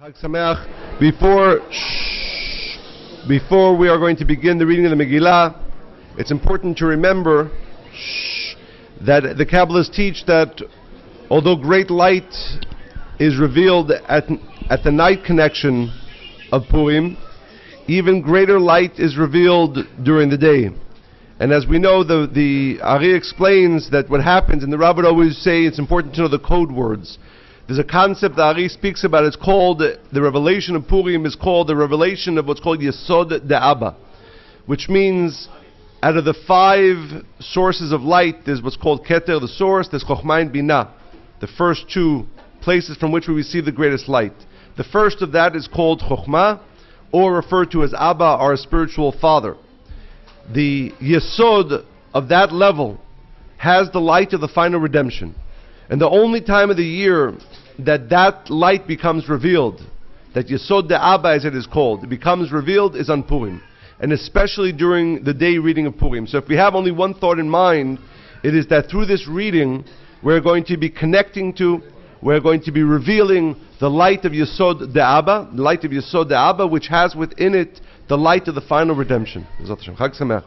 Chag Sameach. Before, shh, before we are going to begin the reading of the Megillah, it's important to remember shh, that the Kabbalists teach that although great light is revealed at, at the night connection of Purim, even greater light is revealed during the day. And as we know, the, the Ari explains that what happens, and the Rabbit always say it's important to know the code words. There's a concept that Ari speaks about. It's called the revelation of Purim is called the revelation of what's called Yesod De'aba, which means out of the five sources of light, there's what's called Keter, the source. There's Chochmah and Binah, the first two places from which we receive the greatest light. The first of that is called Chochmah, or referred to as Abba, our spiritual father. The Yesod of that level has the light of the final redemption. And the only time of the year that that light becomes revealed, that Yesod De'aba as it is called, it becomes revealed is on Purim. And especially during the day reading of Purim. So if we have only one thought in mind, it is that through this reading, we're going to be connecting to, we're going to be revealing the light of Yesod De'aba, the light of Yesod De'aba, which has within it the light of the final redemption. Chag Sameach.